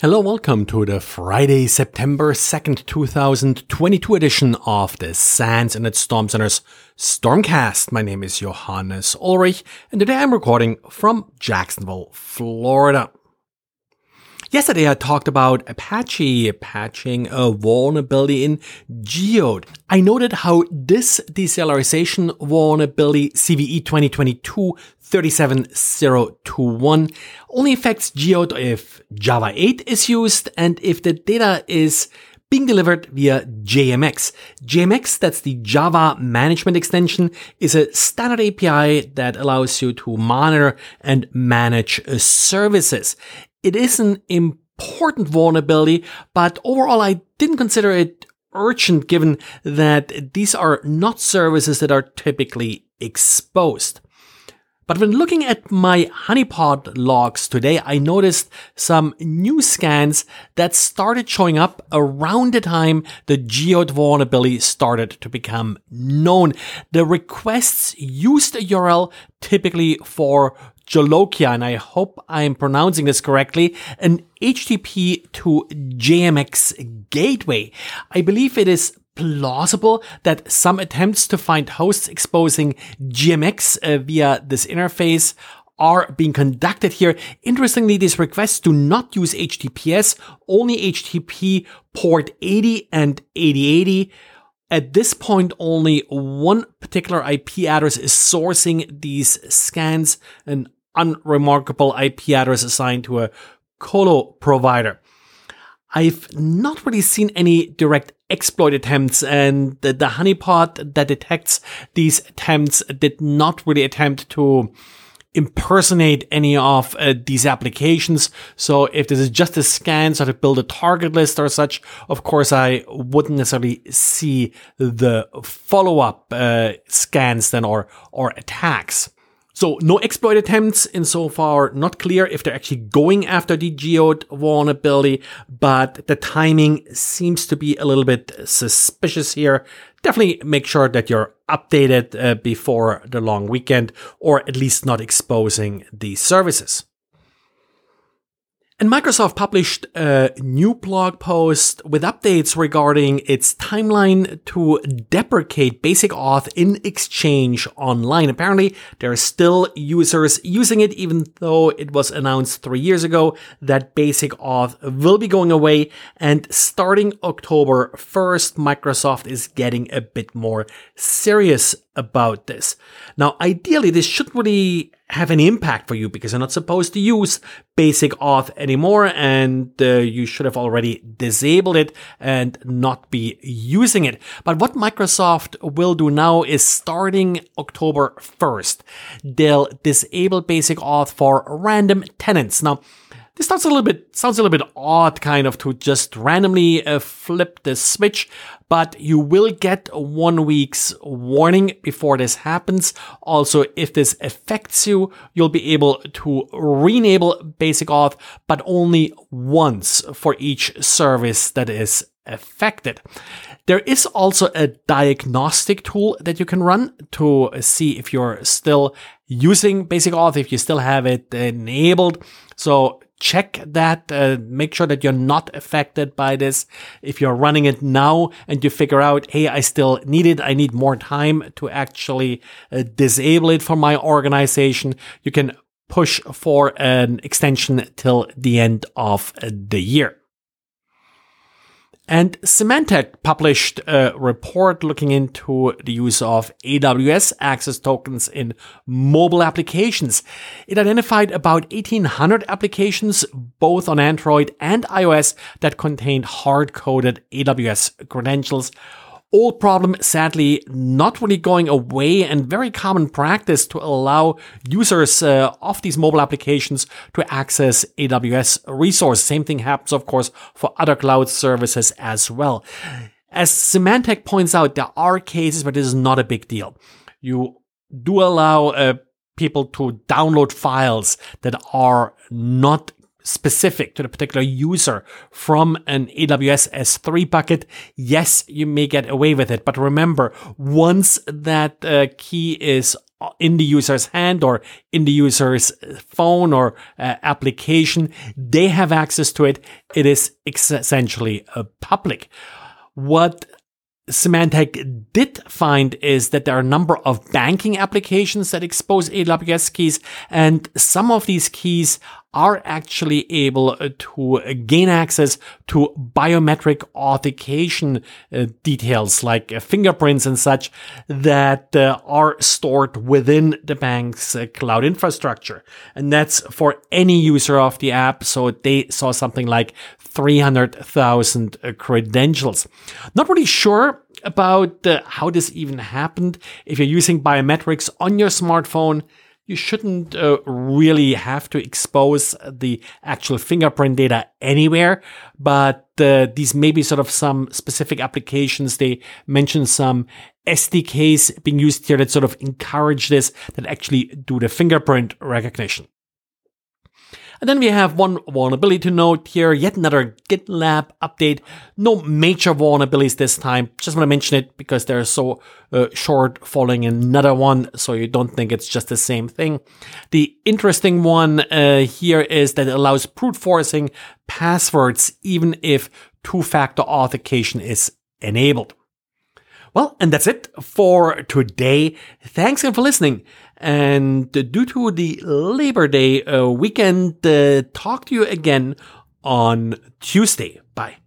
Hello, welcome to the Friday, September 2nd, 2022 edition of the SANS Internet Storm Center's Stormcast. My name is Johannes Ulrich, and today I'm recording from Jacksonville, Florida. Yesterday I talked about Apache patching a vulnerability in Geode. I noted how this deserialization vulnerability CVE 2022 37021 only affects Geode if Java 8 is used and if the data is being delivered via JMX. JMX, that's the Java Management Extension, is a standard API that allows you to monitor and manage services. It is an important vulnerability, but overall I didn't consider it urgent given that these are not services that are typically exposed. But when looking at my honeypot logs today, I noticed some new scans that started showing up around the time the geode vulnerability started to become known. The requests used a URL typically for Jolokia, and I hope I'm pronouncing this correctly, an HTTP to JMX gateway. I believe it is plausible that some attempts to find hosts exposing JMX uh, via this interface are being conducted here. Interestingly, these requests do not use HTTPS, only HTTP port 80 and 8080. At this point, only one particular IP address is sourcing these scans, an unremarkable IP address assigned to a colo provider. I've not really seen any direct exploit attempts and the, the honeypot that detects these attempts did not really attempt to impersonate any of uh, these applications. So if this is just a scan, so to build a target list or such, of course, I wouldn't necessarily see the follow up uh, scans then or, or attacks. So no exploit attempts insofar, not clear if they're actually going after the geode vulnerability, but the timing seems to be a little bit suspicious here. Definitely make sure that you're updated uh, before the long weekend or at least not exposing these services. And Microsoft published a new blog post with updates regarding its timeline to deprecate Basic Auth in Exchange Online. Apparently, there are still users using it, even though it was announced three years ago that Basic Auth will be going away. And starting October 1st, Microsoft is getting a bit more serious about this. Now, ideally, this shouldn't really have any impact for you because you're not supposed to use basic auth anymore and uh, you should have already disabled it and not be using it. But what Microsoft will do now is starting October 1st, they'll disable basic auth for random tenants. Now, this sounds a little bit sounds a little bit odd, kind of, to just randomly uh, flip the switch. But you will get one week's warning before this happens. Also, if this affects you, you'll be able to re-enable Basic Auth, but only once for each service that is affected. There is also a diagnostic tool that you can run to see if you're still using Basic Auth, if you still have it enabled. So check that, uh, make sure that you're not affected by this. If you're running it now and you figure out, hey, I still need it, I need more time to actually uh, disable it for my organization, you can push for an extension till the end of the year. And Symantec published a report looking into the use of AWS access tokens in mobile applications. It identified about 1800 applications, both on Android and iOS, that contained hard-coded AWS credentials old problem, sadly, not really going away and very common practice to allow users uh, of these mobile applications to access AWS resources. Same thing happens, of course, for other cloud services as well. As Symantec points out, there are cases where this is not a big deal. You do allow uh, people to download files that are not specific to the particular user from an AWS S3 bucket, yes, you may get away with it. But remember, once that uh, key is in the user's hand or in the user's phone or uh, application, they have access to it. It is essentially uh, public. What Symantec did find is that there are a number of banking applications that expose AWS keys, and some of these keys are actually able to gain access to biometric authentication uh, details like uh, fingerprints and such that uh, are stored within the bank's uh, cloud infrastructure. And that's for any user of the app. So they saw something like 300,000 uh, credentials. Not really sure about uh, how this even happened. If you're using biometrics on your smartphone, you shouldn't uh, really have to expose the actual fingerprint data anywhere, but uh, these may be sort of some specific applications. They mention some SDKs being used here that sort of encourage this, that actually do the fingerprint recognition. And then we have one vulnerability to note here, yet another GitLab update. No major vulnerabilities this time. Just want to mention it because they're so uh, short following another one, so you don't think it's just the same thing. The interesting one uh, here is that it allows brute forcing passwords even if two-factor authentication is enabled. Well, and that's it for today. Thanks again for listening. And due to the Labor Day uh, weekend, uh, talk to you again on Tuesday. Bye.